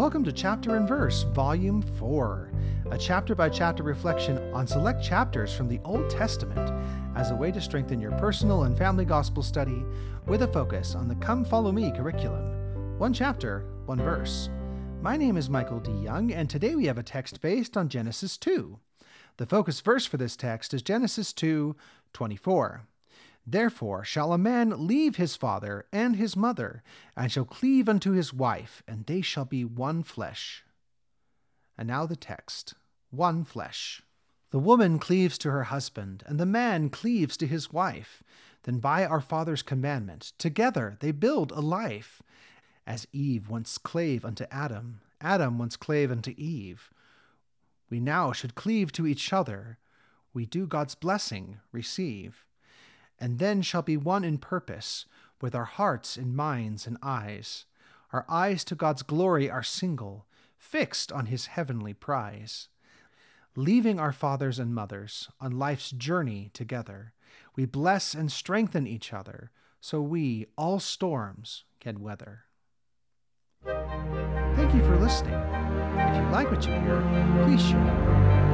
Welcome to Chapter and Verse, Volume 4, a chapter by chapter reflection on select chapters from the Old Testament as a way to strengthen your personal and family gospel study with a focus on the Come Follow Me curriculum. One chapter, one verse. My name is Michael D. Young, and today we have a text based on Genesis 2. The focus verse for this text is Genesis 2 24. Therefore shall a man leave his father and his mother, and shall cleave unto his wife, and they shall be one flesh. And now the text one flesh. The woman cleaves to her husband, and the man cleaves to his wife. Then by our Father's commandment, together they build a life. As Eve once clave unto Adam, Adam once clave unto Eve. We now should cleave to each other. We do God's blessing receive and then shall be one in purpose, with our hearts and minds and eyes. Our eyes to God's glory are single, fixed on his heavenly prize. Leaving our fathers and mothers on life's journey together, we bless and strengthen each other, so we all storms can weather. Thank you for listening. If you like what you hear, please share.